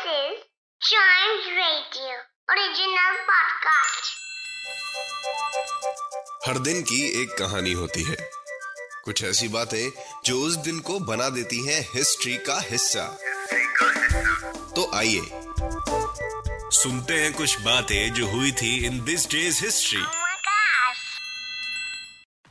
This is Chimes Radio original podcast. हर दिन की एक कहानी होती है कुछ ऐसी बातें जो उस दिन को बना देती हैं हिस्ट्री का हिस्सा तो आइए सुनते हैं कुछ बातें जो हुई थी in this days history.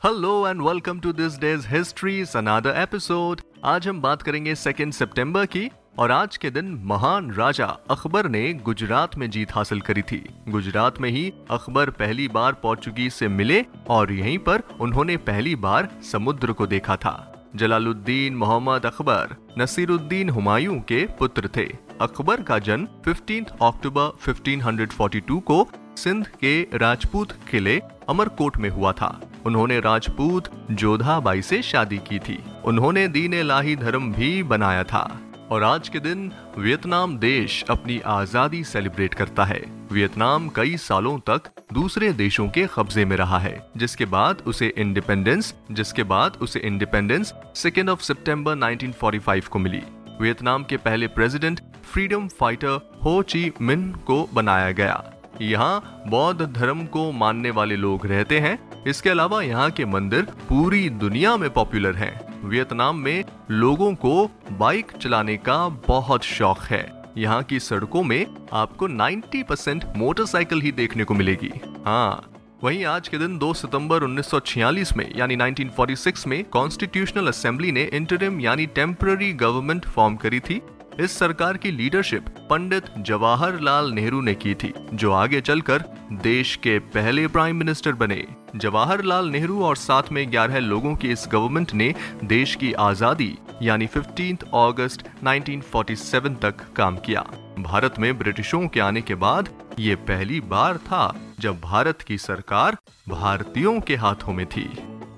Hello and welcome to this days history another episode आज हम बात करेंगे सेकेंड सितंबर की और आज के दिन महान राजा अकबर ने गुजरात में जीत हासिल करी थी। गुजरात में ही अकबर पहली बार पोर्चुगीज से मिले और यहीं पर उन्होंने पहली बार समुद्र को देखा था। जलालुद्दीन मोहम्मद अकबर, नसीरुद्दीन हुमायूं के पुत्र थे। अकबर का जन्म 15 अक्टूबर 1542 को सिंध के राजपूत किले अमरकोट में हुआ था। उन्होंने राजपूत जोधाबाई से शादी की थी। उन्होंने दीन लाही धर्म भी बनाया था। और आज के दिन वियतनाम देश अपनी आज़ादी सेलिब्रेट करता है। वियतनाम कई सालों तक दूसरे देशों के कब्जे में रहा है, जिसके बाद उसे इंडिपेंडेंस जिसके बाद उसे इंडिपेंडेंस सेकेंड ऑफ़ सितंबर 1945 को मिली। वियतनाम के पहले प्रेसिडेंट फ्रीडम फाइटर हो ची मिन को बनाया गया। यहाँ बौद्ध धर्म को मानने वाले लोग रहते हैं। इसके अलावा यहाँ के मंदिर पूरी दुनिया में पॉपुलर हैं। वियतनाम में लोगों को बाइक चलाने का बहुत शौक है। यहाँ की सड़कों में आपको 90 परसेंट मोटरसाइकिल ही देखने को मिलेगी। हाँ वहीं आज के दिन 2 सितंबर 1946 में, यानी 1946 में, कॉन्स्टिट्यूशनल असेंबली ने इंटरिम, यानी टेम्पररी गवर्नमेंट फॉर्म करी थी। इस सरकार की लीडरशिप पंडित जवाहरलाल नेहरू ने की थी, जो आगे चलकर देश के पहले प्राइम मिनिस्टर बने। जवाहरलाल नेहरू और साथ में 11 लोगों की इस गवर्नमेंट ने देश की आज़ादी, यानी 15 अगस्त 1947 तक काम किया। भारत में ब्रिटिशों के आने के बाद ये पहली बार था जब भारत की सरकार भारतीयों के हाथों में थी।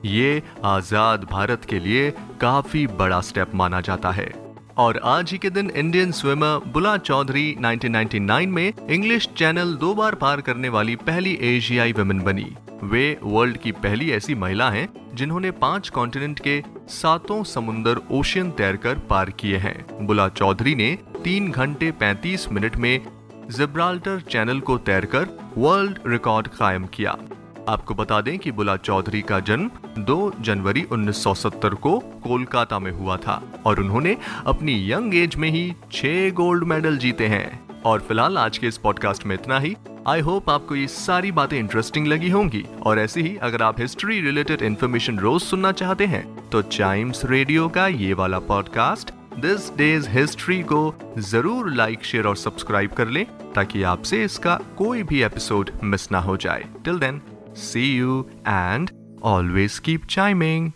ये आज़ाद भारत के लिए काफ़ी बड़ा स्टेप माना जाता है। और आज ही के दिन इंडियन स्विमर बुला चौधरी 1999 में इंग्लिश चैनल दो बार पार करने वाली पहली एशियाई वुमेन बनी। वे वर्ल्ड की पहली ऐसी महिला हैं जिन्होंने पाँच कॉन्टिनेंट के सातों समुंदर ओशियन तैरकर पार किए हैं। बुला चौधरी ने तीन घंटे 35 मिनट में जिब्राल्टर चैनल को तैरकर वर्ल्ड रिकॉर्ड कायम किया। आपको बता दें कि बुला चौधरी का जन्म 2 जनवरी 1970 को कोलकाता में हुआ था और उन्होंने अपनी यंग एज में ही छह गोल्ड मेडल जीते हैं। और फ़िलहाल आज के इस पॉडकास्ट में इतना ही। आई होप आपको ये सारी बातें इंटरेस्टिंग लगी होंगी। और ऐसे ही अगर आप हिस्ट्री रिलेटेड इन्फॉर्मेशन रोज सुनना चाहते हैं तो चाइम्स रेडियो का ये वाला पॉडकास्ट दिस डेज़ हिस्ट्री को ज़रूर लाइक शेयर और सब्सक्राइब कर लें, ताकि आपसे इसका कोई भी एपिसोड मिस ना हो जाए। Till then See you and always keep chiming.